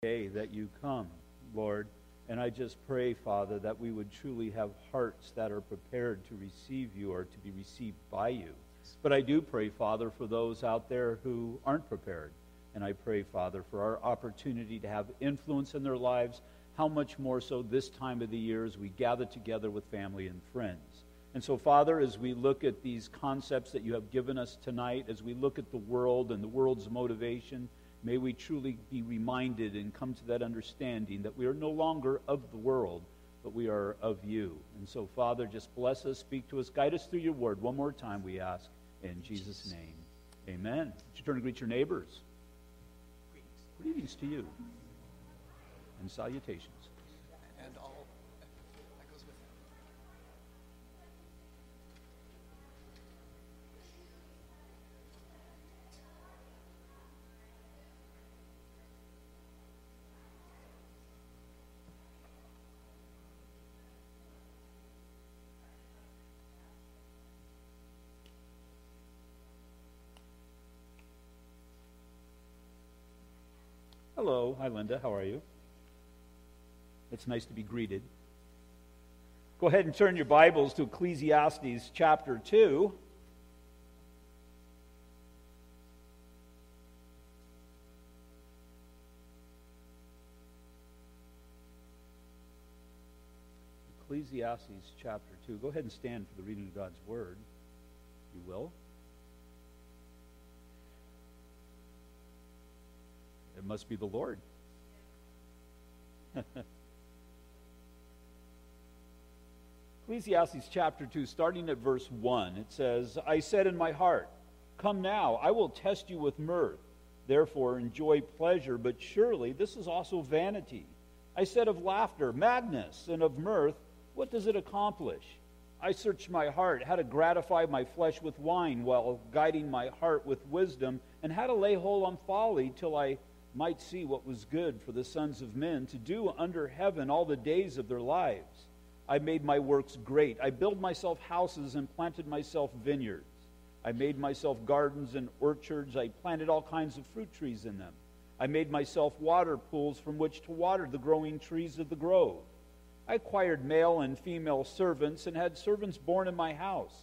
day that you come, Lord. And I just pray, Father, that we would truly have hearts that are prepared to receive you or to be received by you. But I do pray, Father, for those out there who aren't prepared. And I pray, Father, for our opportunity to have influence in their lives, how much more so this time of the year as we gather together with family and friends. And so, Father, as we look at these concepts that you have given us tonight, as we look at the world and the world's motivation, May we truly be reminded and come to that understanding that we are no longer of the world, but we are of you. And so, Father, just bless us, speak to us, guide us through your word. One more time, we ask. In Jesus' name, amen. Would you turn to greet your neighbors? Greetings to you. And salutations. Hello. Hi, Linda. How are you? It's nice to be greeted. Go ahead and turn your Bibles to Ecclesiastes chapter 2. Ecclesiastes chapter 2. Go ahead and stand for the reading of God's Word. You will. It must be the Lord. Ecclesiastes chapter 2, starting at verse 1, it says, I said in my heart, Come now, I will test you with mirth. Therefore, enjoy pleasure, but surely this is also vanity. I said of laughter, madness, and of mirth, what does it accomplish? I searched my heart, how to gratify my flesh with wine, while guiding my heart with wisdom, and how to lay hold on folly till I might see what was good for the sons of men to do under heaven all the days of their lives. I made my works great. I built myself houses and planted myself vineyards. I made myself gardens and orchards. I planted all kinds of fruit trees in them. I made myself water pools from which to water the growing trees of the grove. I acquired male and female servants and had servants born in my house.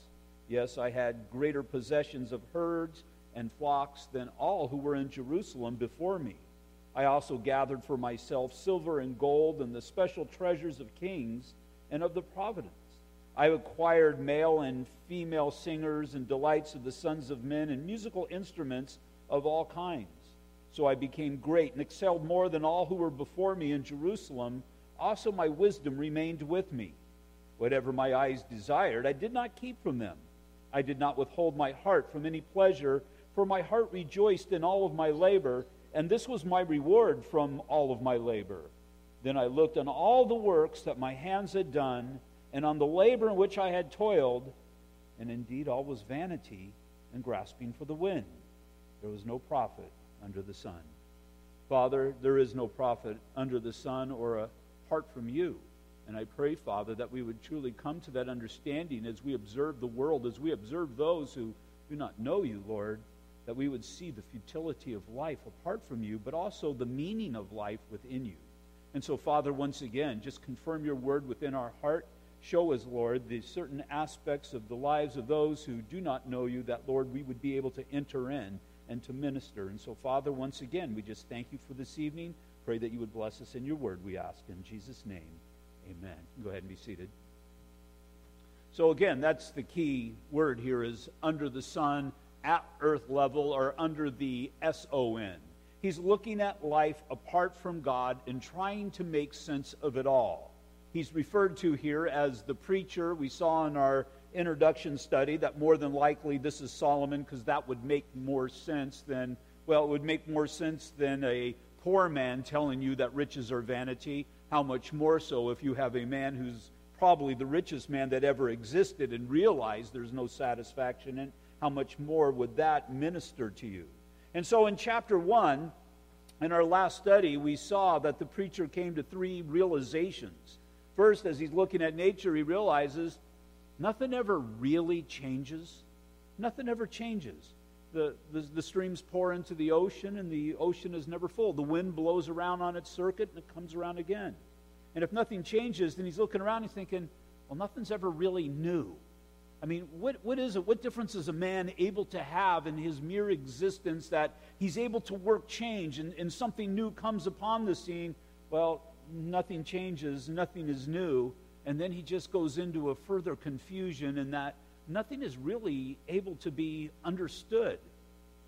Yes, I had greater possessions of herds and flocks than all who were in Jerusalem before me. I also gathered for myself silver and gold and the special treasures of kings and of the providence. I acquired male and female singers and delights of the sons of men and musical instruments of all kinds. So I became great and excelled more than all who were before me in Jerusalem. Also, my wisdom remained with me. Whatever my eyes desired, I did not keep from them. I did not withhold my heart from any pleasure, for my heart rejoiced in all of my labor and this was my reward from all of my labor. Then I looked on all the works that my hands had done, and on the labor in which I had toiled, and indeed all was vanity and grasping for the wind. There was no profit under the sun. Father, there is no profit under the sun or apart from you. And I pray, Father, that we would truly come to that understanding as we observe the world, as we observe those who do not know you, Lord that we would see the futility of life apart from you, but also the meaning of life within you. And so, Father, once again, just confirm your word within our heart. Show us, Lord, the certain aspects of the lives of those who do not know you, that, Lord, we would be able to enter in and to minister. And so, Father, once again, we just thank you for this evening. Pray that you would bless us in your word, we ask. In Jesus' name, amen. Go ahead and be seated. So, again, that's the key word here is under the sun at earth level or under the SON. He's looking at life apart from God and trying to make sense of it all. He's referred to here as the preacher. We saw in our introduction study that more than likely this is Solomon because that would make more sense than, well, it would make more sense than a poor man telling you that riches are vanity. How much more so if you have a man who's probably the richest man that ever existed and realized there's no satisfaction in how much more would that minister to you? And so in chapter 1, in our last study, we saw that the preacher came to three realizations. First, as he's looking at nature, he realizes nothing ever really changes. Nothing ever changes. the, the, the, streams pour into the ocean, and the ocean is never full. The wind blows around on its circuit, and it comes around again. And if nothing changes, then he's looking around he's thinking, well, nothing's ever really new. I mean, what, what is it? What difference is a man able to have in his mere existence that he's able to work change and, and something new comes upon the scene? Well, nothing changes, nothing is new. And then he just goes into a further confusion in that nothing is really able to be understood.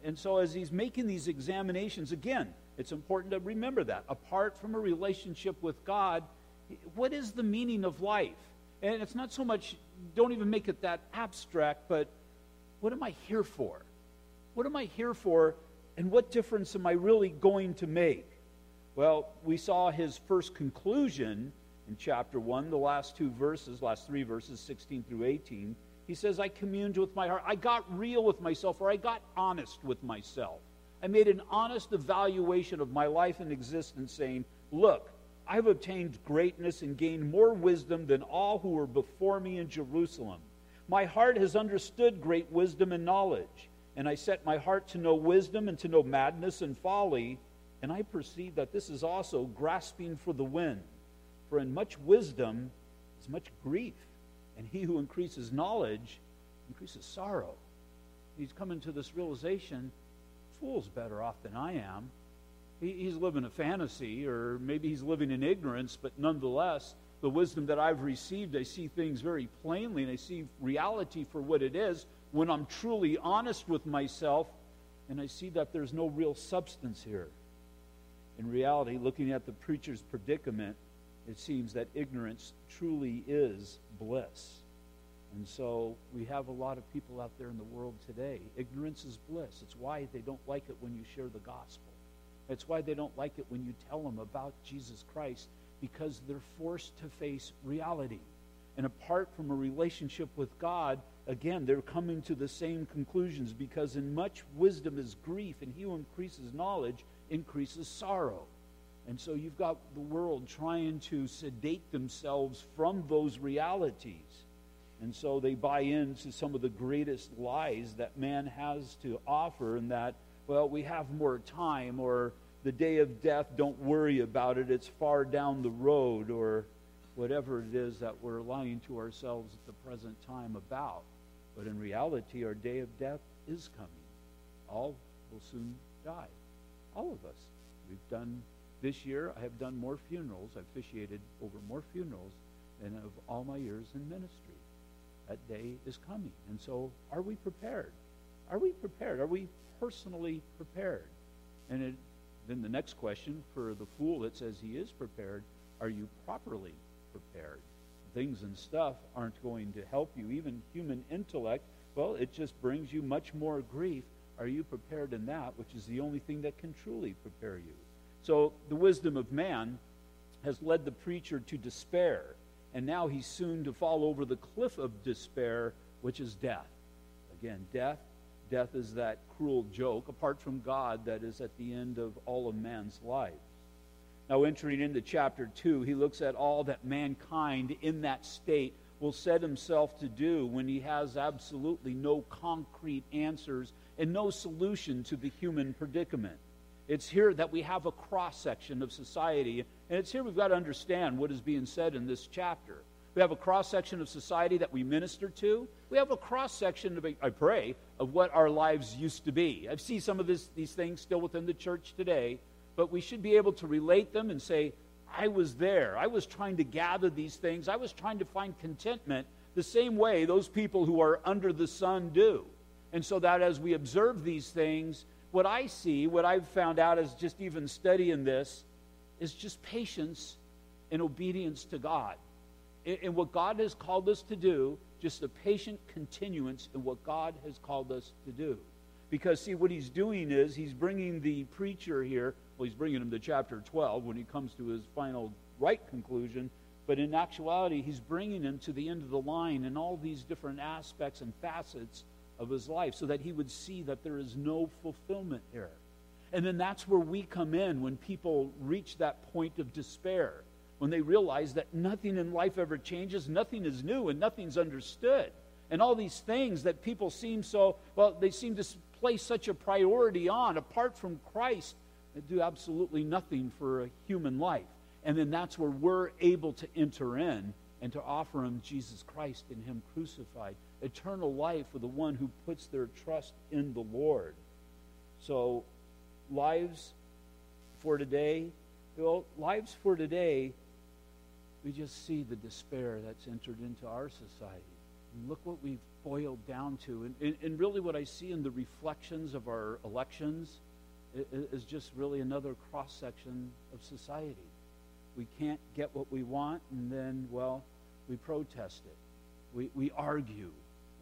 And so, as he's making these examinations, again, it's important to remember that. Apart from a relationship with God, what is the meaning of life? And it's not so much, don't even make it that abstract, but what am I here for? What am I here for? And what difference am I really going to make? Well, we saw his first conclusion in chapter 1, the last two verses, last three verses, 16 through 18. He says, I communed with my heart. I got real with myself, or I got honest with myself. I made an honest evaluation of my life and existence, saying, Look, I've obtained greatness and gained more wisdom than all who were before me in Jerusalem. My heart has understood great wisdom and knowledge, and I set my heart to know wisdom and to know madness and folly, and I perceive that this is also grasping for the wind. For in much wisdom is much grief, and he who increases knowledge increases sorrow. He's coming to this realization fool's better off than I am he's living a fantasy, or maybe he's living in ignorance, but nonetheless, the wisdom that I've received, I see things very plainly and I see reality for what it is when I'm truly honest with myself and I see that there's no real substance here. In reality, looking at the preacher's predicament, it seems that ignorance truly is bliss. And so we have a lot of people out there in the world today. Ignorance is bliss. It's why they don't like it when you share the gospel. That's why they don't like it when you tell them about Jesus Christ, because they're forced to face reality. And apart from a relationship with God, again, they're coming to the same conclusions because in much wisdom is grief, and he who increases knowledge increases sorrow. And so you've got the world trying to sedate themselves from those realities. And so they buy into some of the greatest lies that man has to offer, and that well, we have more time, or the day of death, don't worry about it, it's far down the road, or whatever it is that we're lying to ourselves at the present time about. But in reality, our day of death is coming. All will soon die. All of us. We've done, this year, I have done more funerals. I've officiated over more funerals than of all my years in ministry. That day is coming. And so, are we prepared? Are we prepared? Are we personally prepared? And it, then the next question for the fool that says he is prepared, are you properly prepared? Things and stuff aren't going to help you. Even human intellect, well, it just brings you much more grief. Are you prepared in that, which is the only thing that can truly prepare you? So the wisdom of man has led the preacher to despair, and now he's soon to fall over the cliff of despair, which is death. Again, death Death is that cruel joke, apart from God, that is at the end of all of man's life. Now, entering into chapter 2, he looks at all that mankind in that state will set himself to do when he has absolutely no concrete answers and no solution to the human predicament. It's here that we have a cross section of society, and it's here we've got to understand what is being said in this chapter. We have a cross section of society that we minister to. We have a cross section, I pray, of what our lives used to be. I see some of this, these things still within the church today, but we should be able to relate them and say, I was there. I was trying to gather these things. I was trying to find contentment the same way those people who are under the sun do. And so that as we observe these things, what I see, what I've found out as just even studying this, is just patience and obedience to God in, what God has called us to do, just a patient continuance in what God has called us to do. Because, see, what he's doing is he's bringing the preacher here, well, he's bringing him to chapter 12 when he comes to his final right conclusion, but in actuality, he's bringing him to the end of the line in all these different aspects and facets of his life so that he would see that there is no fulfillment here. And then that's where we come in when people reach that point of despair when they realize that nothing in life ever changes, nothing is new, and nothing's understood. And all these things that people seem so, well, they seem to place such a priority on, apart from Christ, that do absolutely nothing for a human life. And then that's where we're able to enter in and to offer him Jesus Christ and him crucified. Eternal life for the one who puts their trust in the Lord. So, lives for today, well, lives for today, we just see the despair that's entered into our society. And look what we've boiled down to. And, and, and really, what I see in the reflections of our elections is just really another cross section of society. We can't get what we want, and then, well, we protest it. We, we argue,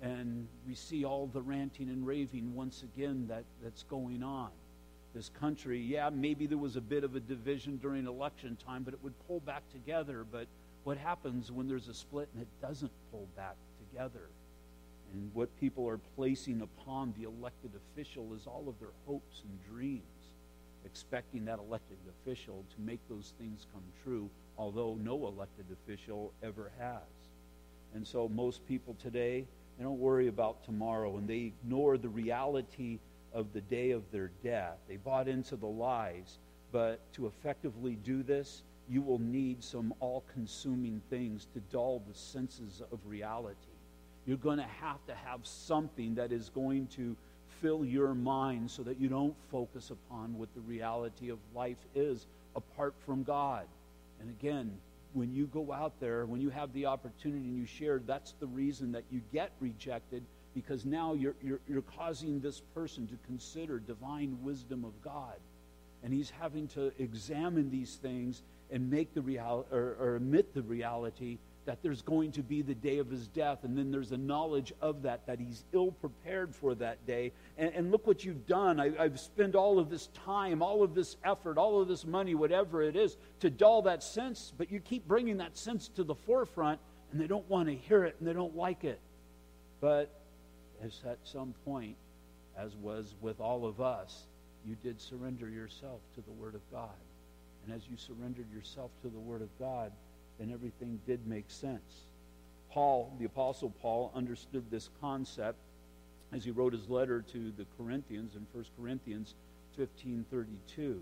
and we see all the ranting and raving once again that, that's going on. This country, yeah, maybe there was a bit of a division during election time, but it would pull back together. But what happens when there's a split and it doesn't pull back together? And what people are placing upon the elected official is all of their hopes and dreams, expecting that elected official to make those things come true, although no elected official ever has. And so most people today, they don't worry about tomorrow and they ignore the reality of the day of their death. They bought into the lies. But to effectively do this, you will need some all consuming things to dull the senses of reality. You're going to have to have something that is going to fill your mind so that you don't focus upon what the reality of life is apart from God. And again, when you go out there, when you have the opportunity and you share, that's the reason that you get rejected because now you're, you're, you're causing this person to consider divine wisdom of God. And he's having to examine these things and make the real, or, or admit the reality that there's going to be the day of his death, and then there's a knowledge of that, that he's ill prepared for that day. And, and look what you've done. I, I've spent all of this time, all of this effort, all of this money, whatever it is, to dull that sense, but you keep bringing that sense to the forefront, and they don't want to hear it, and they don't like it. But as at some point, as was with all of us, you did surrender yourself to the Word of God. And as you surrendered yourself to the Word of God, then everything did make sense. Paul, the Apostle Paul, understood this concept as he wrote his letter to the Corinthians in 1 Corinthians 15:32.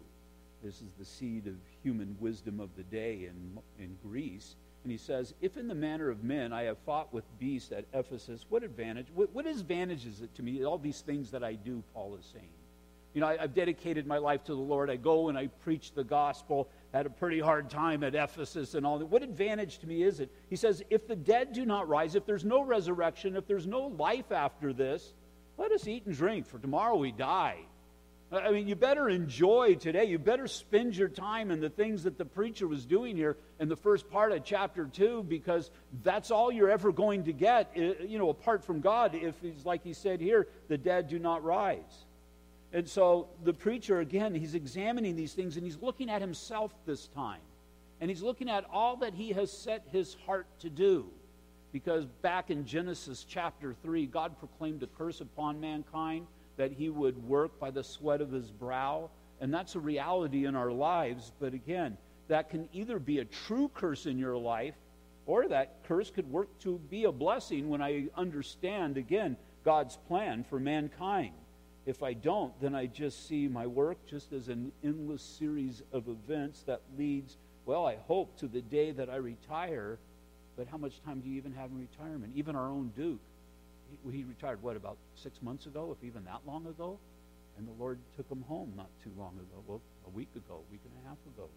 This is the seed of human wisdom of the day in, in Greece. And he says, If in the manner of men I have fought with beasts at Ephesus, what advantage, what, what advantage is it to me, all these things that I do, Paul is saying? You know, I, have dedicated my life to the Lord. I go and I preach the gospel. Had a pretty hard time at Ephesus and all that. What advantage to me is it? He says, if the dead do not rise, if there's no resurrection, if there's no life after this, let us eat and drink, for tomorrow we die. I mean, you better enjoy today. You better spend your time in the things that the preacher was doing here in the first part of chapter 2 because that's all you're ever going to get, you know, apart from God, if, he's like he said here, the dead do not rise. And so the preacher, again, he's examining these things and he's looking at himself this time. And he's looking at all that he has set his heart to do. Because back in Genesis chapter 3, God proclaimed a curse upon mankind that he would work by the sweat of his brow. And that's a reality in our lives. But again, that can either be a true curse in your life or that curse could work to be a blessing when I understand, again, God's plan for mankind. If I don't, then I just see my work just as an endless series of events that leads, well, I hope, to the day that I retire. But how much time do you even have in retirement? Even our own Duke, he, retired, what, about six months ago, if even that long ago? And the Lord took him home not too long ago, well, a week ago, a week and a half ago.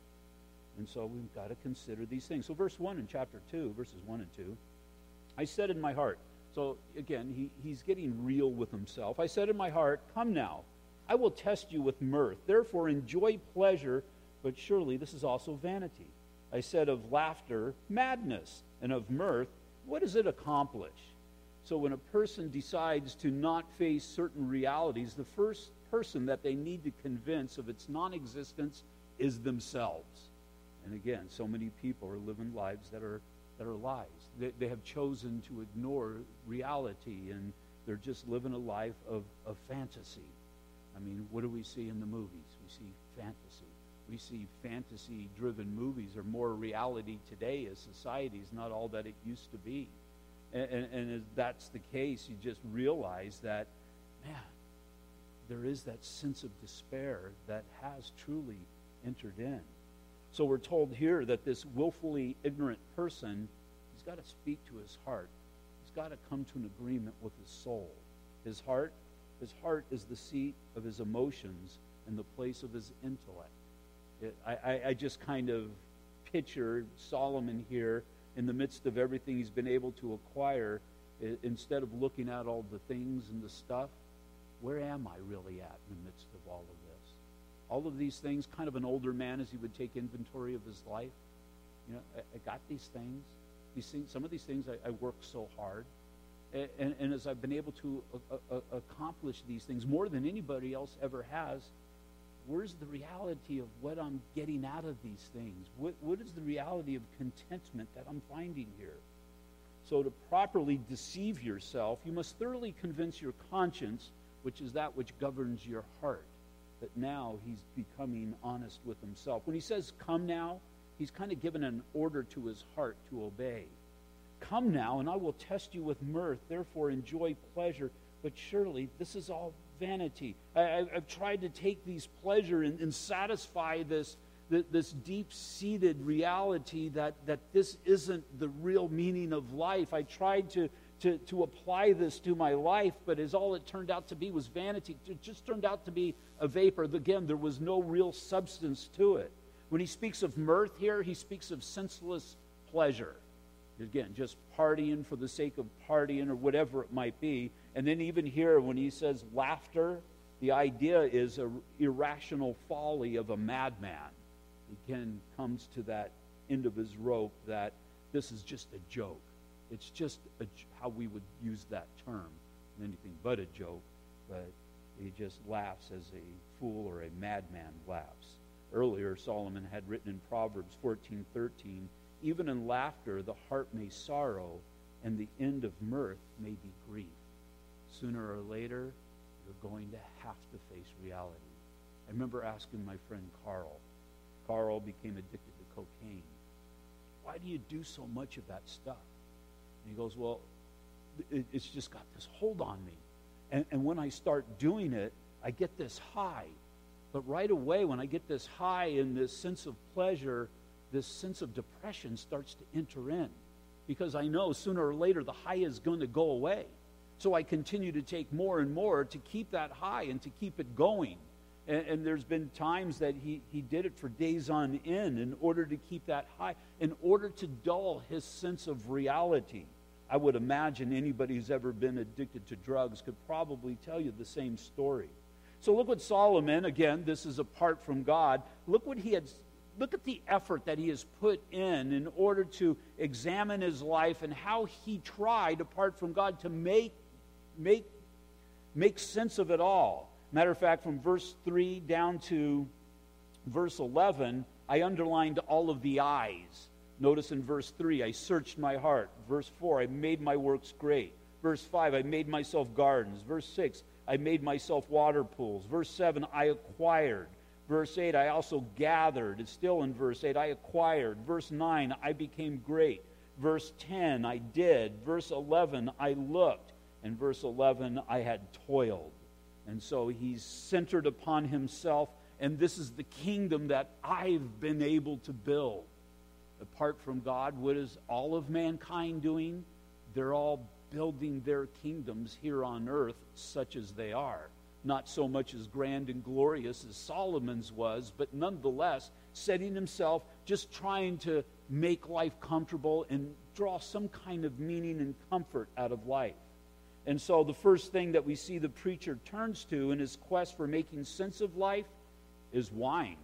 And so we've got to consider these things. So, verse 1 in chapter 2, verses 1 and 2 I said in my heart, so again, he, he's getting real with himself. I said in my heart, Come now, I will test you with mirth. Therefore, enjoy pleasure, but surely this is also vanity. I said of laughter, madness, and of mirth, what does it accomplish? So when a person decides to not face certain realities, the first person that they need to convince of its non existence is themselves. And again, so many people are living lives that are that are lies. They, they have chosen to ignore reality and they're just living a life of, of fantasy. I mean, what do we see in the movies? We see fantasy. We see fantasy driven movies are more reality today as society is not all that it used to be. And, and, and as that's the case, you just realize that, man, there is that sense of despair that has truly entered in. So we're told here that this willfully ignorant person, he's got to speak to his heart. He's got to come to an agreement with his soul. His heart, his heart is the seat of his emotions and the place of his intellect. It, I, I just kind of picture Solomon here in the midst of everything he's been able to acquire. Instead of looking at all the things and the stuff, where am I really at in the midst of all of this? All of these things, kind of an older man as he would take inventory of his life. You know, I, I got these things. These things, some of these things I, I worked so hard. And, and, and, as I've been able to a, a, accomplish these things more than anybody else ever has, where's the reality of what I'm getting out of these things? What, what is the reality of contentment that I'm finding here? So, to properly deceive yourself, you must thoroughly convince your conscience which is that which governs your heart. That now he's becoming honest with himself. When he says, Come now, he's kind of given an order to his heart to obey. Come now, and I will test you with mirth. Therefore, enjoy pleasure. But surely, this is all vanity. I, have tried to take these pleasure and, and satisfy this, this deep seated reality that, that this isn't the real meaning of life. I tried to to, to apply this to my life, but as all it turned out to be was vanity. It just turned out to be a vapor. Again, there was no real substance to it. When he speaks of mirth here, he speaks of senseless pleasure. Again, just partying for the sake of partying or whatever it might be. And then even here, when he says laughter, the idea is an irrational folly of a madman. He again, comes to that end of his rope that this is just a joke. It's just a, how we would use that term, anything but a joke, but he just laughs as a fool or a madman laughs. Earlier, Solomon had written in Proverbs 14:13, "Even in laughter the heart may sorrow, and the end of mirth may be grief." Sooner or later, you're going to have to face reality. I remember asking my friend Carl. Carl became addicted to cocaine. Why do you do so much of that stuff? And he goes, Well, it, it's just got this hold on me. And, and when I start doing it, I get this high. But right away, when I get this high and this sense of pleasure, this sense of depression starts to enter in. Because I know sooner or later the high is going to go away. So I continue to take more and more to keep that high and to keep it going. And, and, there's been times that he, he did it for days on end in order to keep that high, in order to dull his sense of reality. I would imagine anybody who's ever been addicted to drugs could probably tell you the same story. So look what Solomon, again, this is apart from God, look what he had look at the effort that he has put in in order to examine his life and how he tried apart from God to make make make sense of it all. Matter of fact, from verse 3 down to verse 11, I underlined all of the eyes. Notice in verse 3, I searched my heart. Verse 4, I made my works great. Verse 5, I made myself gardens. Verse 6, I made myself water pools. Verse 7, I acquired. Verse 8, I also gathered. It's still in verse 8, I acquired. Verse 9, I became great. Verse 10, I did. Verse 11, I looked. And verse 11, I had toiled. And so he's centered upon himself, and this is the kingdom that I've been able to build apart from God, what is all of mankind doing? They're all building their kingdoms here on earth, such as they are. Not so much as grand and glorious as Solomon's was, but nonetheless, setting himself, just trying to make life comfortable and draw some kind of meaning and comfort out of life. And so, the first thing that we see the preacher turns to in his quest for making sense of life is wine.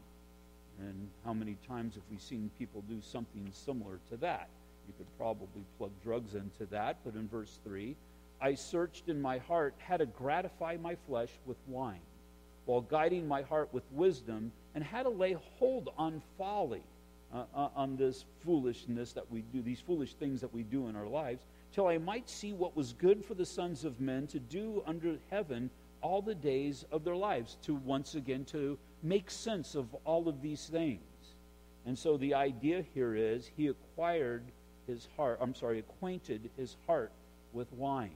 And how many times have we seen people do something similar to that? You could probably plug drugs into that, but in verse 3, I searched in my heart how to gratify my flesh with wine, while guiding my heart with wisdom, and how to lay hold on folly, uh, uh, on this foolishness that we do, these foolish things that we do in our lives, till I might see what was good for the sons of men to do under heaven all the days of their lives, to once again to make sense of all of these things. And so the idea here is he acquired his heart, I'm sorry, acquainted his heart with wine.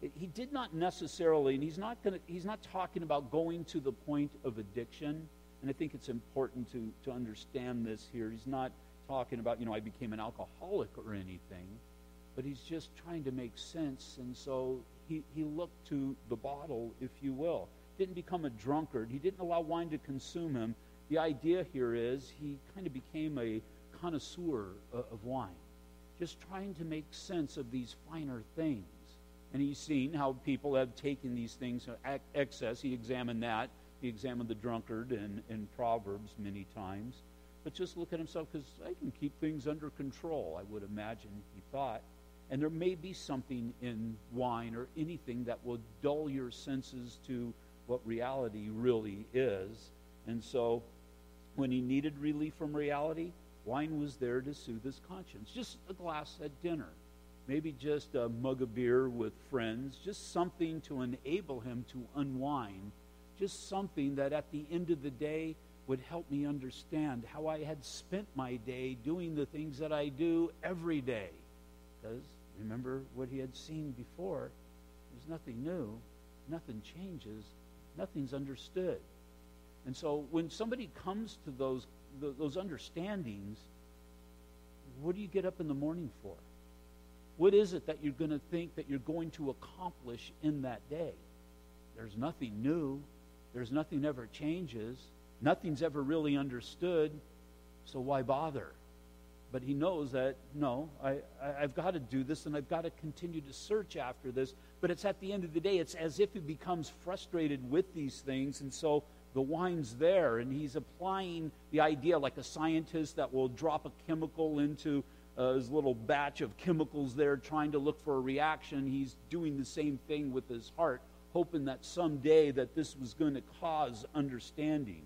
He did not necessarily, and he's not, gonna, he's not talking about going to the point of addiction. And I think it's important to, to understand this here. He's not talking about, you know, I became an alcoholic or anything, but he's just trying to make sense. And so he, he looked to the bottle, if you will. Didn't become a drunkard. He didn't allow wine to consume him. The idea here is he kind of became a connoisseur uh, of wine, just trying to make sense of these finer things. And he's seen how people have taken these things excess. He examined that. He examined the drunkard in, in Proverbs many times. But just look at himself because I can keep things under control, I would imagine he thought. And there may be something in wine or anything that will dull your senses to what reality really is. And so when he needed relief from reality, wine was there to soothe his conscience. Just a glass at dinner maybe just a mug of beer with friends, just something to enable him to unwind, just something that at the end of the day would help me understand how I had spent my day doing the things that I do every day. Because remember what he had seen before. There's nothing new, nothing changes, nothing's understood. And so when somebody comes to those, those understandings, what do you get up in the morning for? What is it that you're going to think that you're going to accomplish in that day? There's nothing new. There's nothing ever changes. Nothing's ever really understood. So why bother? But he knows that, no, I, I, have got to do this and I've got to continue to search after this. But it's at the end of the day, it's as if he becomes frustrated with these things. And so the wine's there and he's applying the idea like a scientist that will drop a chemical into uh, his little batch of chemicals there trying to look for a reaction. He's doing the same thing with his heart, hoping that someday that this was going to cause understanding.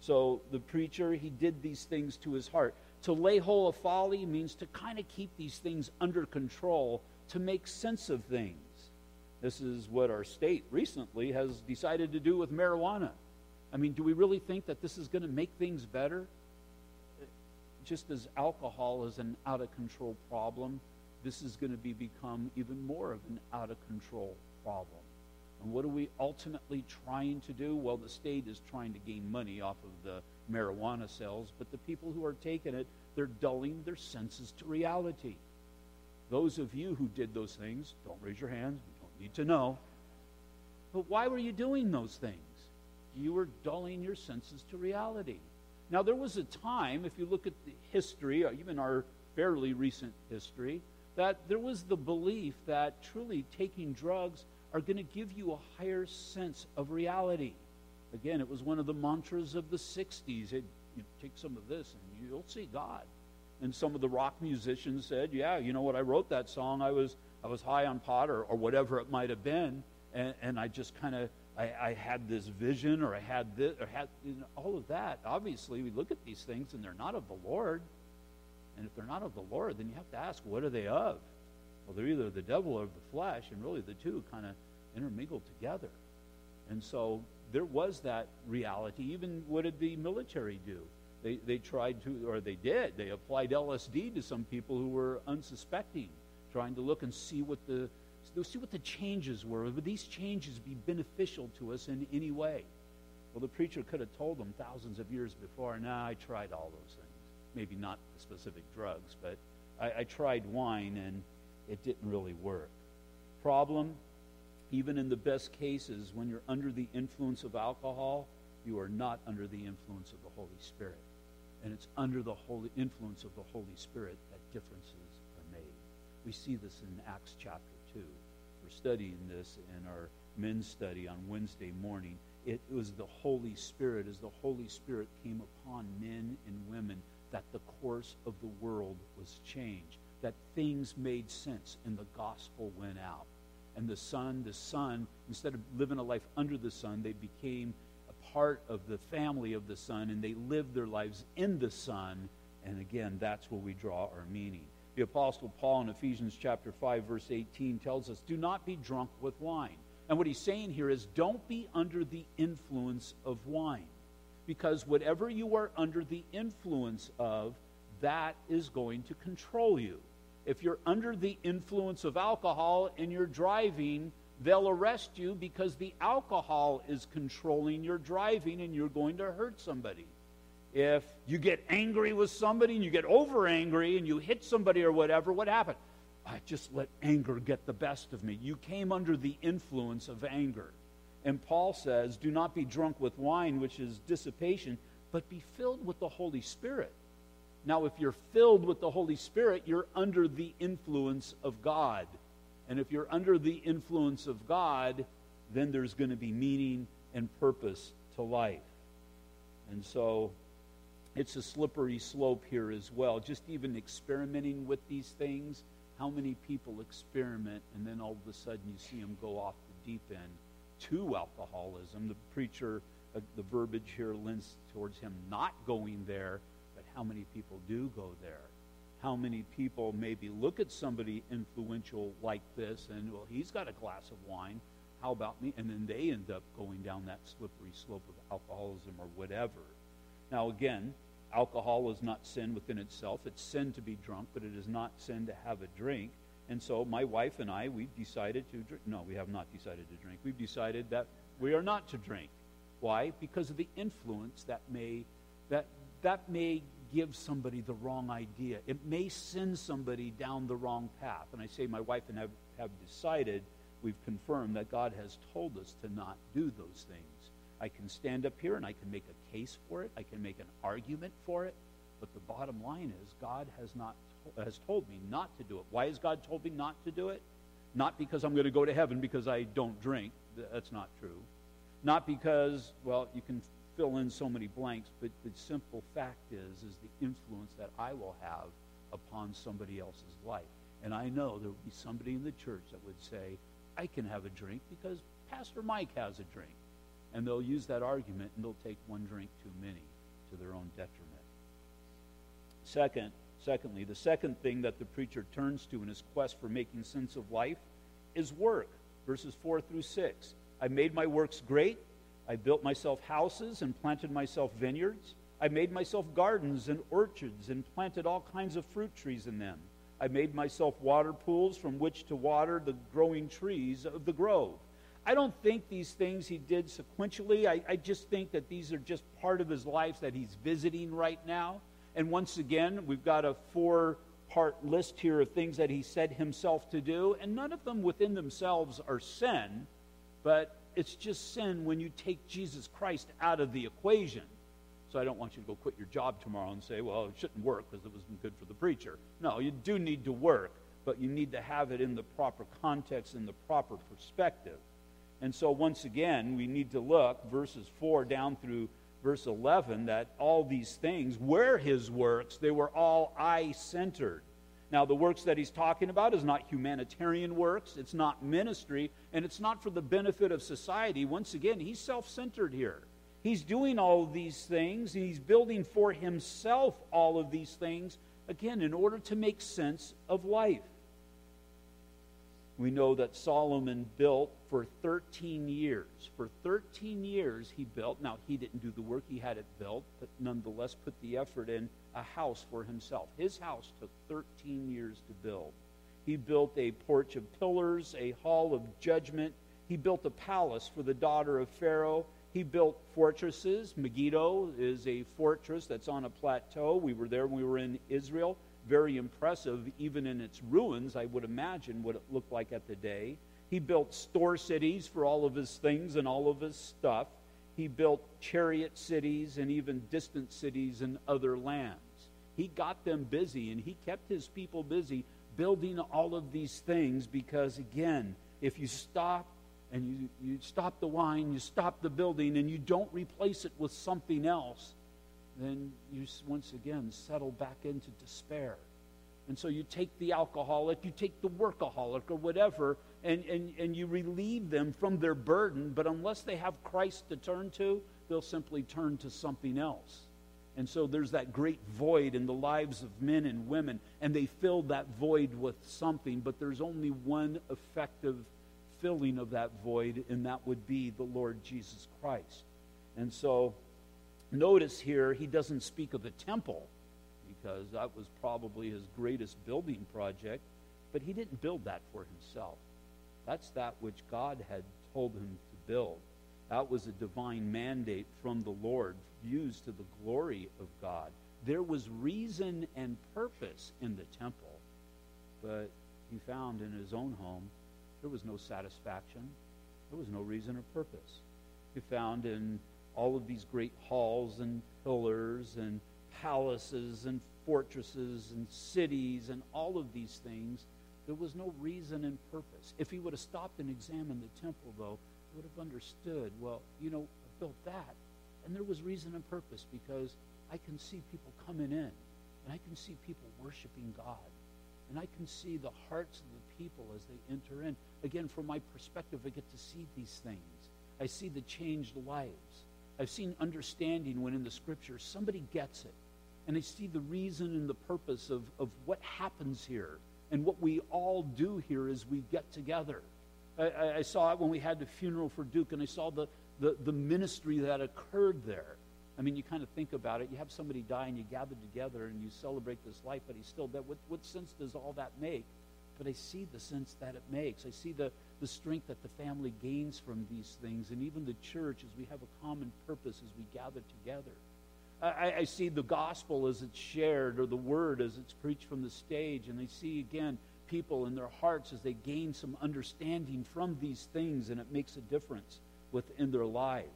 So the preacher, he did these things to his heart. To lay hold of folly means to kind of keep these things under control, to make sense of things. This is what our state recently has decided to do with marijuana. I mean, do we really think that this is going to make things better? Just as alcohol is an out of control problem, this is going to be become even more of an out of control problem. And what are we ultimately trying to do? Well, the state is trying to gain money off of the marijuana sales, but the people who are taking it, they're dulling their senses to reality. Those of you who did those things, don't raise your hands, we don't need to know. But why were you doing those things? You were dulling your senses to reality. Now, there was a time, if you look at the history, uh, even our fairly recent history, that there was the belief that truly taking drugs are going to give you a higher sense of reality. Again, it was one of the mantras of the 60s. It, you take some of this and you'll see God. And some of the rock musicians said, Yeah, you know what? I wrote that song. I was, I was high on pot or, or whatever it might have been. And, and I just kind of I, I, had this vision or I had this or had you know, all of that. Obviously, we look at these things and they're not of the Lord. And if they're not of the Lord, then you have to ask, what are they of? Well, they're either the devil or the flesh, and really the two kind of intermingle together. And so there was that reality. Even what did the military do? They, they tried to, or they did, they applied LSD to some people who were unsuspecting, trying to look and see what the They'll see what the changes were. Would these changes be beneficial to us in any way? Well, the preacher could have told them thousands of years before, nah, I tried all those things. Maybe not specific drugs, but I, I tried wine and it didn't really work. Problem, even in the best cases, when you're under the influence of alcohol, you are not under the influence of the Holy Spirit. And it's under the holy influence of the Holy Spirit that differences. We see this in Acts chapter 2. We're studying this in our men's study on Wednesday morning. It was the Holy Spirit, as the Holy Spirit came upon men and women, that the course of the world was changed, that things made sense, and the gospel went out. And the Son, the Son, instead of living a life under the Son, they became a part of the family of the Son, and they lived their lives in the Son. And again, that's where we draw our meaning. The Apostle Paul in Ephesians chapter 5, verse 18 tells us, Do not be drunk with wine. And what he's saying here is, don't be under the influence of wine. Because whatever you are under the influence of, that is going to control you. If you're under the influence of alcohol and you're driving, they'll arrest you because the alcohol is controlling your driving and you're going to hurt somebody. If you get angry with somebody and you get over angry and you hit somebody or whatever, what happened? I just let anger get the best of me. You came under the influence of anger. And Paul says, Do not be drunk with wine, which is dissipation, but be filled with the Holy Spirit. Now, if you're filled with the Holy Spirit, you're under the influence of God. And if you're under the influence of God, then there's going to be meaning and purpose to life. And so it's a slippery slope here as well. Just even experimenting with these things, how many people experiment and then all of a sudden you see them go off the deep end to alcoholism? The preacher, uh, the verbiage here lends towards him not going there, but how many people do go there? how many people maybe look at somebody influential like this and, well, he's got a glass of wine. How about me? And then they end up going down that slippery slope of alcoholism or whatever. Now, again, alcohol is not sin within itself. It's sin to be drunk, but it is not sin to have a drink. And so my wife and I, we've decided to drink. No, we have not decided to drink. We've decided that we are not to drink. Why? Because of the influence that may that that may give somebody the wrong idea. It may send somebody down the wrong path. And I say my wife and I have, have decided, we've confirmed that God has told us to not do those things. I can stand up here and I can make a case for it. I can make an argument for it. But the bottom line is God has not has told me not to do it. Why has God told me not to do it? Not because I'm going to go to heaven because I don't drink. That's not true. Not because, well, you can fill in so many blanks, but the simple fact is, is the influence that I will have upon somebody else's life. And I know there will be somebody in the church that would say, I can have a drink because Pastor Mike has a drink. And they'll use that argument and they'll take one drink too many to their own detriment. Second, secondly, the second thing that the preacher turns to in his quest for making sense of life is work. Verses 4 through 6. I made my works great. I built myself houses and planted myself vineyards. I made myself gardens and orchards and planted all kinds of fruit trees in them. I made myself water pools from which to water the growing trees of the grove. I don't think these things he did sequentially. I, I just think that these are just part of his life that he's visiting right now. And once again, we've got a four part list here of things that he said himself to do, and none of them within themselves are sin, but it's just sin when you take Jesus Christ out of the equation. So I don't want you to go quit your job tomorrow and say, well, it shouldn't work because it wasn't good for the preacher. No, you do need to work, but you need to have it in the proper context, in the proper perspective. And so once again, we need to look, verses 4 down through verse 11, that all these things were his works, they were all I centered. Now, the works that he's talking about is not humanitarian works, it's not ministry, and it's not for the benefit of society. Once again, he's self centered here. He's doing all of these things, he's building for himself all of these things, again, in order to make sense of life. We know that Solomon built for 13 years. For 13 years, he built. Now, he didn't do the work, he had it built, but nonetheless put the effort in a house for himself. His house took 13 years to build. He built a porch of pillars, a hall of judgment. He built a palace for the daughter of Pharaoh. He built fortresses. Megiddo is a fortress that's on a plateau. We were there when we were in Israel very impressive, even in its ruins, I would imagine what it looked like at the day. He built store cities for all of his things and all of his stuff. He built chariot cities and even distant cities in other lands. He got them busy and he kept his people busy building all of these things because, again, if you stop and you, you stop the wine, you stop the building, and you don't replace it with something else, then you once again settle back into despair. And so you take the alcoholic, you take the workaholic or whatever, and, and, and you relieve them from their burden, but unless they have Christ to turn to, they'll simply turn to something else. And so there's that great void in the lives of men and women, and they fill that void with something, but there's only one effective filling of that void, and that would be the Lord Jesus Christ. And so Notice here, he doesn't speak of the temple. Because that was probably his greatest building project. But he didn't build that for himself. That's that which God had told him to build. That was a divine mandate from the Lord, used to the glory of God. There was reason and purpose in the temple, but he found in his own home there was no satisfaction, there was no reason or purpose. He found in all of these great halls and pillars and palaces and fortresses and cities and all of these things, there was no reason and purpose. If he would have stopped and examined the temple, though, he would have understood, well, you know, I built that. And there was reason and purpose because I can see people coming in and I can see people worshiping God. And I can see the hearts of the people as they enter in. Again, from my perspective, I get to see these things. I see the changed lives. I've seen understanding when in the scriptures somebody gets it. And I see the reason and the purpose of, of what happens here and what we all do here is we get together. I, I saw it when we had the funeral for Duke, and I saw the, the, the ministry that occurred there. I mean, you kind of think about it. You have somebody die and you gather together and you celebrate this life, but he's still dead. What, what sense does all that make? But I see the sense that it makes. I see the, the strength that the family gains from these things, and even the church as we have a common purpose as we gather together. I, I, see the gospel as it's shared or the word as it's preached from the stage, and I see again people in their hearts as they gain some understanding from these things, and it makes a difference within their lives.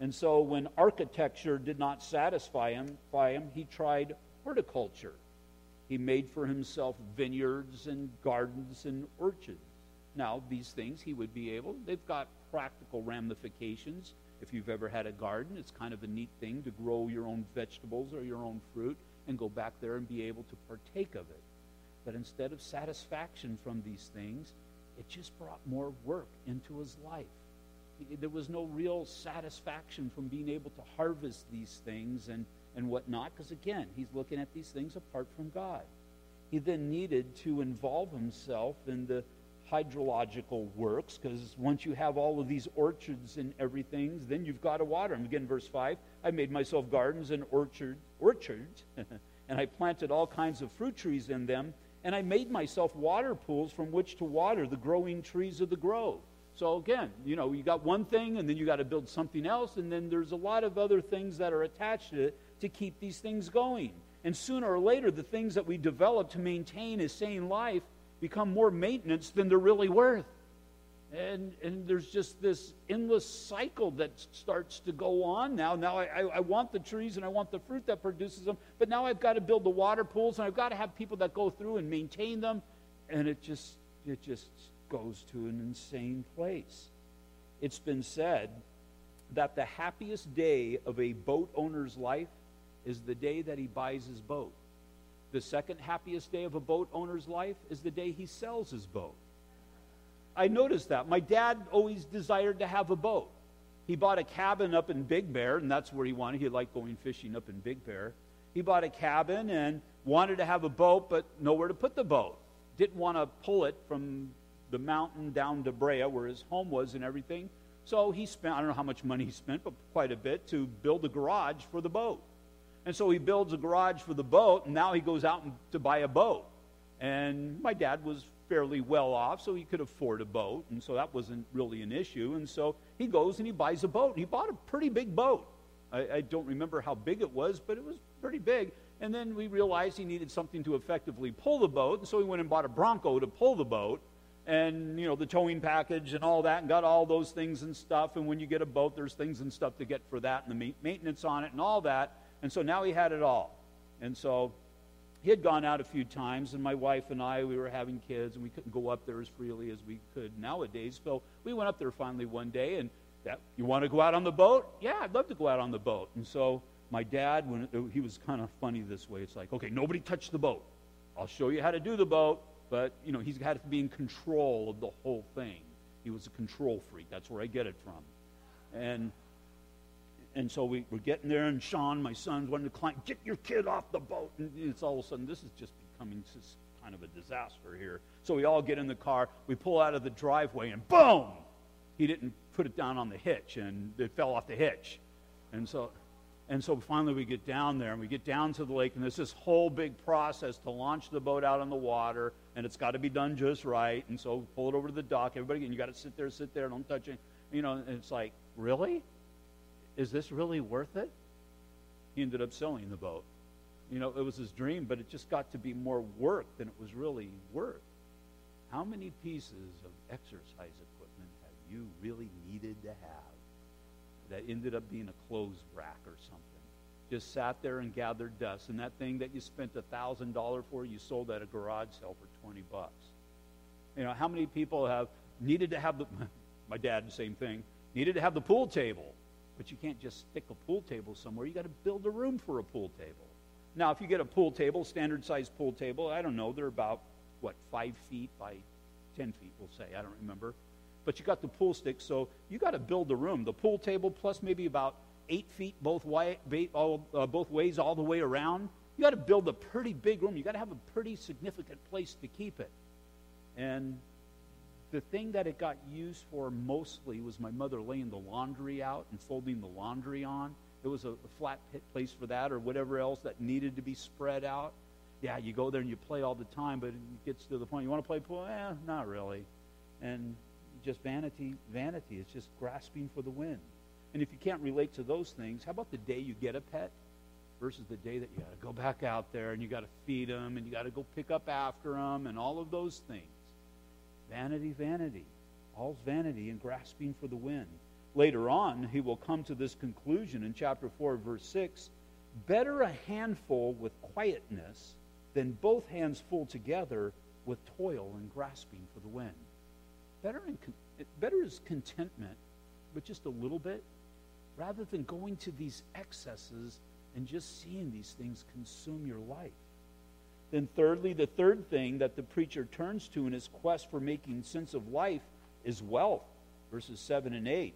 And so when architecture did not satisfy him, him he tried horticulture. He made for himself vineyards and gardens and orchards. Now, these things he would be able, they've got practical ramifications. If you've ever had a garden, it's kind of a neat thing to grow your own vegetables or your own fruit and go back there and be able to partake of it. But instead of satisfaction from these things, it just brought more work into his life. There was no real satisfaction from being able to harvest these things and and whatnot, because again, he's looking at these things apart from God. He then needed to involve himself in the hydrological works, because once you have all of these orchards and everything, then you've got to water them. Again, verse 5 I made myself gardens and orchard, orchards, and I planted all kinds of fruit trees in them, and I made myself water pools from which to water the growing trees of the grove. So again, you know, you got one thing and then you got to build something else, and then there's a lot of other things that are attached to it to keep these things going. And sooner or later, the things that we develop to maintain a sane life become more maintenance than they're really worth. And, and there's just this endless cycle that starts to go on now. Now I, I, I want the trees and I want the fruit that produces them, but now I've got to build the water pools and I've got to have people that go through and maintain them. And it just, it just goes to an insane place. It's been said that the happiest day of a boat owner's life is the day that he buys his boat. The second happiest day of a boat owner's life is the day he sells his boat. I noticed that. My dad always desired to have a boat. He bought a cabin up in Big Bear, and that's where he wanted. He liked going fishing up in Big Bear. He bought a cabin and wanted to have a boat, but nowhere to put the boat. Didn't want to pull it from the mountain down to Brea, where his home was and everything. So he spent, I don't know how much money he spent, but quite a bit to build a garage for the boat. And so he builds a garage for the boat, and now he goes out to buy a boat. And my dad was fairly well off, so he could afford a boat, and so that wasn't really an issue. And so he goes and he buys a boat. He bought a pretty big boat. I, I don't remember how big it was, but it was pretty big. And then we realized he needed something to effectively pull the boat, and so he went and bought a Bronco to pull the boat and you know the towing package and all that and got all those things and stuff and when you get a boat there's things and stuff to get for that and the maintenance on it and all that and so now he had it all. And so he had gone out a few times, and my wife and I, we were having kids, and we couldn't go up there as freely as we could nowadays. So we went up there finally one day, and that, you want to go out on the boat? Yeah, I'd love to go out on the boat. And so my dad, when it, he was kind of funny this way, it's like, okay, nobody touch the boat. I'll show you how to do the boat, but you know he's had to be in control of the whole thing. He was a control freak. That's where I get it from. And and so we were getting there, and Sean, my son, wanted to climb. Get your kid off the boat! And it's all of a sudden, this is just becoming just kind of a disaster here. So we all get in the car. We pull out of the driveway, and boom! He didn't put it down on the hitch, and it fell off the hitch. And so, And so finally we get down there and we get down to the lake, and there's this whole big process to launch the boat out on the water, and it's got to be done just right. And so pull it over to the dock. Everybody, and you got to sit there, sit there, don't touch it. You know, and it's like, really? Is this really worth it? He ended up selling the boat. You know, it was his dream, but it just got to be more work than it was really worth. How many pieces of exercise equipment have you really needed to have? that ended up being a clothes rack or something. Just sat there and gathered dust. And that thing that you spent a thousand dollar for, you sold at a garage sale for twenty bucks. You know, how many people have needed to have the my dad, the same thing, needed to have the pool table. But you can't just stick a pool table somewhere. You got to build a room for a pool table. Now, if you get a pool table, standard size pool table, I don't know, they're about what, five feet by ten feet, we'll say. I don't remember but you got the pool stick, so you got to build a room. The pool table plus maybe about eight feet both, way, all, uh, both ways all the way around. You got to build a pretty big room. You got to have a pretty significant place to keep it. And the thing that it got used for mostly was my mother laying the laundry out and folding the laundry on. It was a, a flat pit place for that or whatever else that needed to be spread out. Yeah, you go there and you play all the time, but it gets to the point you want to play pool? Eh, not really. And just vanity, vanity. It's just grasping for the wind. And if you can't relate to those things, how about the day you get a pet versus the day that you got to go back out there and you got to feed them and you got to go pick up after them and all of those things? Vanity, vanity. All's vanity and grasping for the wind. Later on, he will come to this conclusion in chapter 4, verse 6 Better a handful with quietness than both hands full together with toil and grasping for the wind. Better, in, better is contentment, but just a little bit, rather than going to these excesses and just seeing these things consume your life. Then, thirdly, the third thing that the preacher turns to in his quest for making sense of life is wealth. Verses 7 and 8.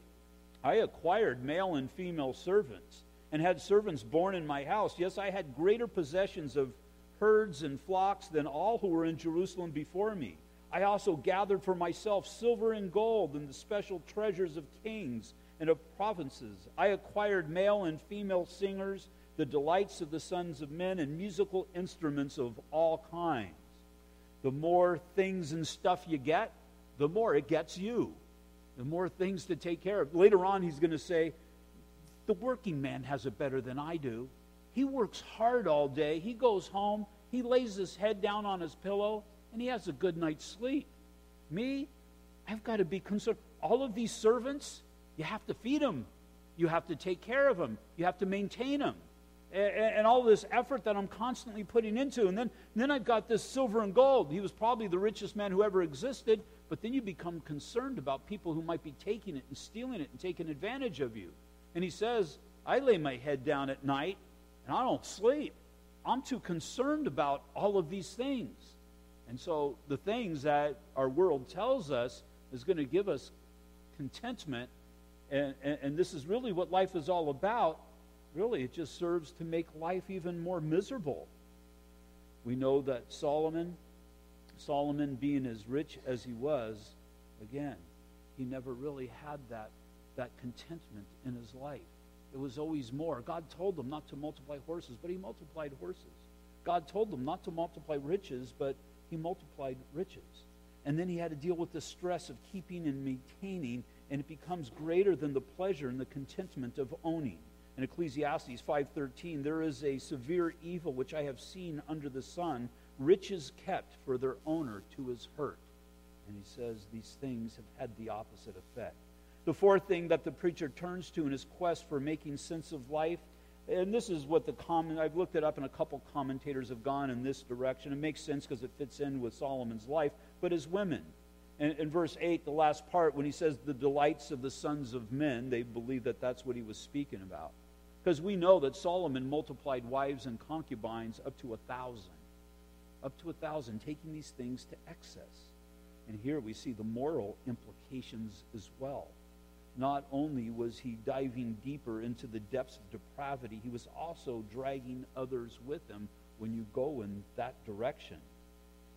I acquired male and female servants and had servants born in my house. Yes, I had greater possessions of herds and flocks than all who were in Jerusalem before me. I also gathered for myself silver and gold and the special treasures of kings and of provinces. I acquired male and female singers, the delights of the sons of men, and musical instruments of all kinds. The more things and stuff you get, the more it gets you. The more things to take care of. Later on, he's going to say, The working man has it better than I do. He works hard all day. He goes home, he lays his head down on his pillow, and he has a good night's sleep. Me, I've got to be concerned. All of these servants, you have to feed them, you have to take care of them, you have to maintain them. And, and all this effort that I'm constantly putting into. And then, and then I've got this silver and gold. He was probably the richest man who ever existed, but then you become concerned about people who might be taking it and stealing it and taking advantage of you. And he says, I lay my head down at night and I don't sleep. I'm too concerned about all of these things. And so the things that our world tells us is going to give us contentment. And, and, and, this is really what life is all about. Really, it just serves to make life even more miserable. We know that Solomon, Solomon being as rich as he was, again, he never really had that, that contentment in his life. It was always more. God told them not to multiply horses, but he multiplied horses. God told them not to multiply riches, but he multiplied riches. And then he had to deal with the stress of keeping and maintaining, and it becomes greater than the pleasure and the contentment of owning. In Ecclesiastes 5:13, there is a severe evil which I have seen under the sun, riches kept for their owner to his hurt. And he says these things have had the opposite effect. The fourth thing that the preacher turns to in his quest for making sense of life and this is what the common, I've looked it up, and a couple commentators have gone in this direction. It makes sense because it fits in with Solomon's life, but as women. In, in verse 8, the last part, when he says the delights of the sons of men, they believe that that's what he was speaking about. Because we know that Solomon multiplied wives and concubines up to a thousand. Up to a thousand, taking these things to excess. And here we see the moral implications as well not only was he diving deeper into the depths of depravity, he was also dragging others with him when you go in that direction.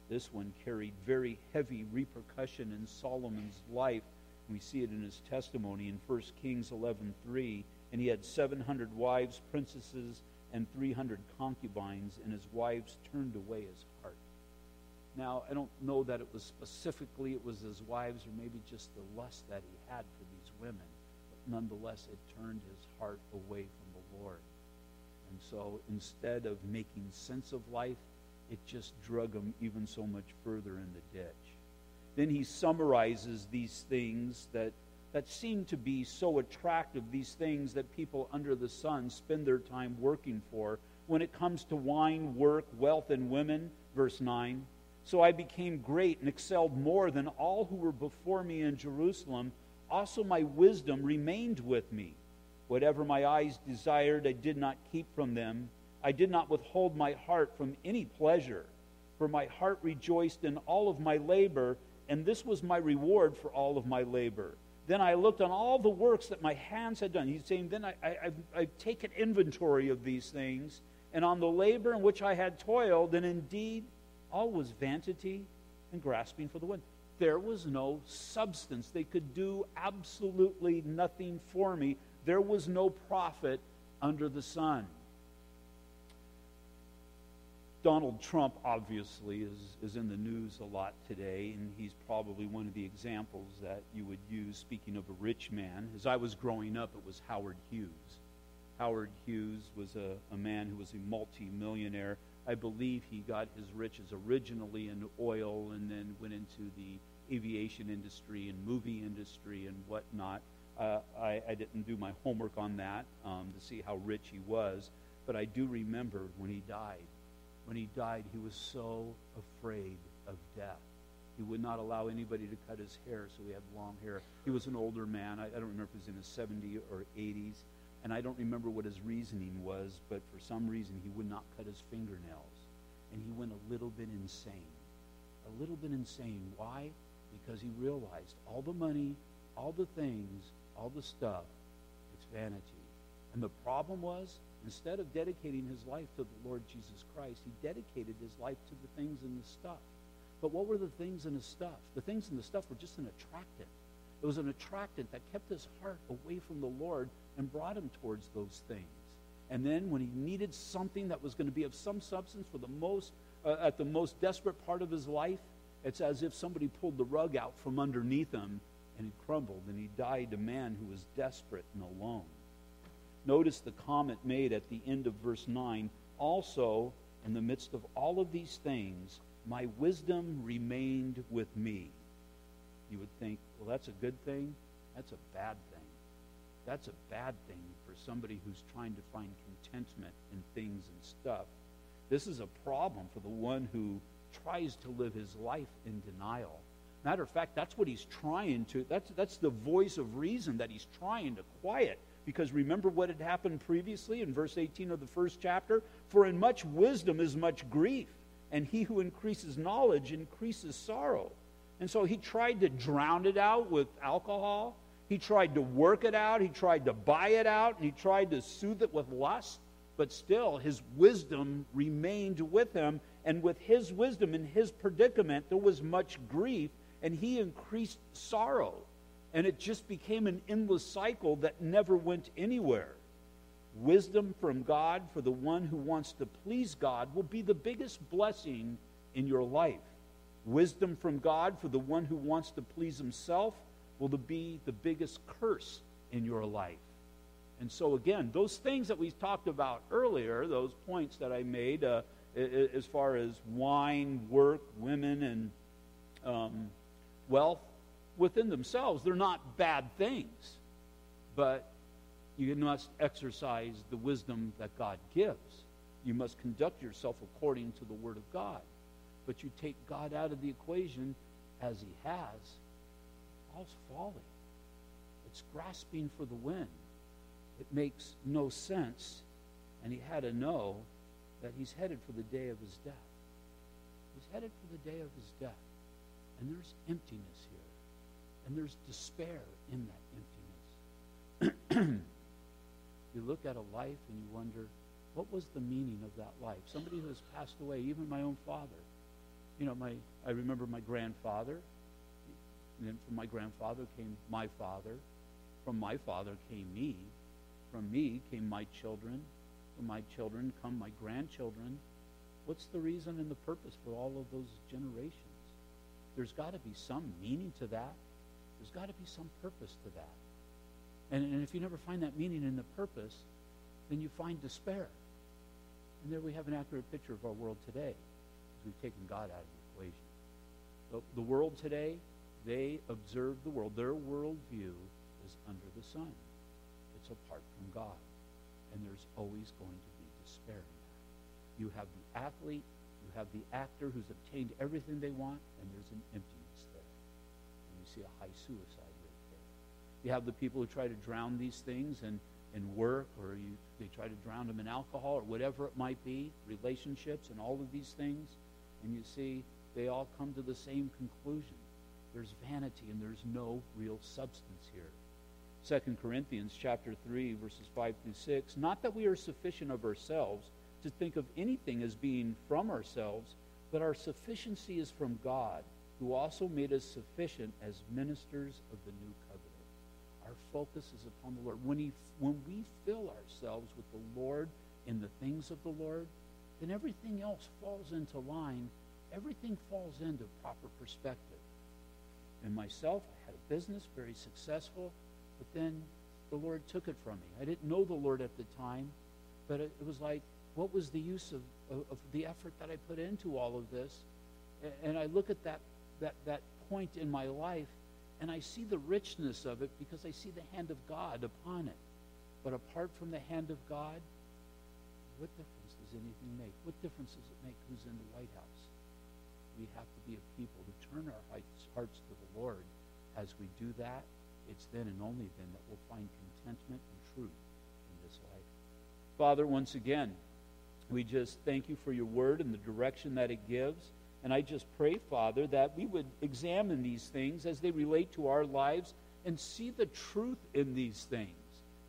This one carried very heavy repercussion in Solomon's life. We see it in his testimony in 1 Kings 11:3. And he had 700 wives, princesses, and 300 concubines, and his wives turned away his heart. Now, I don't know that it was specifically it was his wives or maybe just the lust that he had for these women, but nonetheless, it turned his heart away from the Lord. And so instead of making sense of life, it just drug him even so much further in the ditch. Then he summarizes these things that, that seem to be so attractive, these things that people under the sun spend their time working for. When it comes to wine, work, wealth, and women, verse 9. So I became great and excelled more than all who were before me in Jerusalem. Also, my wisdom remained with me. Whatever my eyes desired, I did not keep from them. I did not withhold my heart from any pleasure, for my heart rejoiced in all of my labor, and this was my reward for all of my labor. Then I looked on all the works that my hands had done. He's saying, Then I, have I've taken inventory of these things, and on the labor in which I had toiled, and indeed all was vanity and grasping for the wind. There was no substance. They could do absolutely nothing for me there was no profit under the sun. Donald Trump, obviously, is, is in the news a lot today, and he's probably one of the examples that you would use, speaking of a rich man. As I was growing up, it was Howard Hughes. Howard Hughes was a, a man who was a multimillionaire. I believe he got his riches originally in oil and then went into the aviation industry and movie industry and whatnot. Uh, I, I, didn't do my homework on that um, to see how rich he was, but I do remember when he died. When he died, he was so afraid of death. He would not allow anybody to cut his hair, so he had long hair. He was an older man. I, I don't remember if he was in his 70s or 80s, and I don't remember what his reasoning was, but for some reason he would not cut his fingernails. And he went a little bit insane. A little bit insane. Why? Because he realized all the money, all the things all the stuff, it's vanity. And the problem was, instead of dedicating his life to the Lord Jesus Christ, he dedicated his life to the things and the stuff. But what were the things and the stuff? The things and the stuff were just an attractant. It was an attractant that kept his heart away from the Lord and brought him towards those things. And then when he needed something that was going to be of some substance for the most, uh, at the most desperate part of his life, it's as if somebody pulled the rug out from underneath him and he crumbled, and he died a man who was desperate and alone. Notice the comment made at the end of verse 9. Also, in the midst of all of these things, my wisdom remained with me. You would think, well, that's a good thing. That's a bad thing. That's a bad thing for somebody who's trying to find contentment in things and stuff. This is a problem for the one who tries to live his life in denial Matter of fact, that's what he's trying to, that's, that's the voice of reason that he's trying to quiet. Because remember what had happened previously in verse 18 of the first chapter? For in much wisdom is much grief, and he who increases knowledge increases sorrow. And so he tried to drown it out with alcohol. He tried to work it out. He tried to buy it out. And he tried to soothe it with lust. But still, his wisdom remained with him. And with his wisdom in his predicament, there was much grief and he increased sorrow. And it just became an endless cycle that never went anywhere. Wisdom from God for the one who wants to please God will be the biggest blessing in your life. Wisdom from God for the one who wants to please himself will be the biggest curse in your life. And so, again, those things that we talked about earlier, those points that I made uh, as far as wine, work, women, and um, wealth within themselves, they're not bad things. But you must exercise the wisdom that God gives. You must conduct yourself according to the Word of God. But you take God out of the equation as He has, all's folly. It's grasping for the wind. It makes no sense. And he had to know that he's headed for the day of his death. He's headed for the day of his death. And there's emptiness here. And there's despair in that emptiness. you look at a life and you wonder, what was the meaning of that life? Somebody who has passed away, even my own father. You know, my I remember my grandfather. And then from my grandfather came my father. From my father came me. From me came my children. From my children come my grandchildren. What's the reason and the purpose for all of those generations? There's got to be some meaning to that. There's got to be some purpose to that. And, and if you never find that meaning in the purpose, then you find despair. And there we have an accurate picture of our world today. We've taken God out of the equation. The, the world today, they observe the world. Their worldview is under the sun. It's apart from God. And there's always going to be despair in that. You have the athlete, you have the actor who's obtained everything they want, and there's an emptiness see a high suicide rate there. You have the people who try to drown these things and in work or you, they try to drown them in alcohol or whatever it might be, relationships and all of these things. And you see, they all come to the same conclusion. There's vanity and there's no real substance here. 2 Corinthians chapter 3 verses 5 through 6 not that we are sufficient of ourselves to think of anything as being from ourselves but our sufficiency is from God who also made us sufficient as ministers of the new covenant our focus is upon the Lord when he when we fill ourselves with the Lord in the things of the Lord then everything else falls into line everything falls into proper perspective and myself I had a business very successful but then the Lord took it from me. I didn't know the Lord at the time, but it, it was like, what was the use of, of, of, the effort that I put into all of this? And, and I look at that, that, that point in my life, and I see the richness of it because I see the hand of God upon it. But apart from the hand of God, what difference does anything make? What difference does it make who's in the White House? We have to be a people who turn our hearts to the Lord. As we do that, it's then and only then that we'll find contentment and truth in this life. Father, once again, we just thank you for your word and the direction that it gives. And I just pray, Father, that we would examine these things as they relate to our lives and see the truth in these things.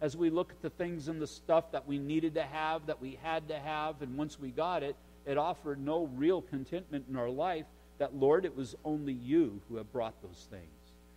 As we look at the things and the stuff that we needed to have, that we had to have, and once we got it, it offered no real contentment in our life, that, Lord, it was only you who have brought those things.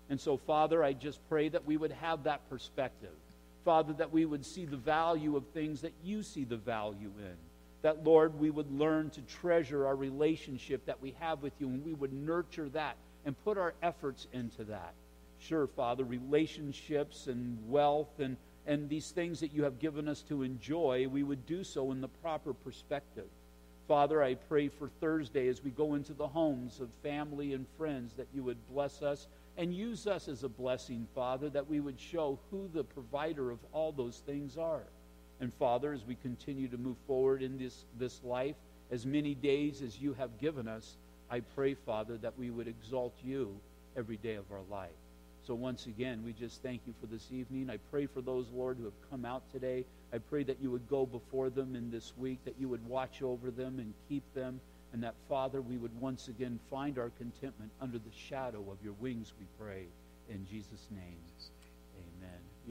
And so, Father, I just pray that we would have that perspective. Father, that we would see the value of things that you see the value in. That, Lord, we would learn to treasure our relationship that we have with you, and we would nurture that and put our efforts into that. Sure, Father, relationships and wealth and, and these things that you have given us to enjoy, we would do so in the proper perspective. Father, I pray for Thursday as we go into the homes of family and friends that you would bless us and use us as a blessing, Father, that we would show who the provider of all those things are. And Father, as we continue to move forward in this, this life, as many days as you have given us, I pray, Father, that we would exalt you every day of our life. So once again, we just thank you for this evening. I pray for those, Lord, who have come out today. I pray that you would go before them in this week, that you would watch over them and keep them and that, Father, we would once again find our contentment under the shadow of your wings, we pray. In Jesus' name.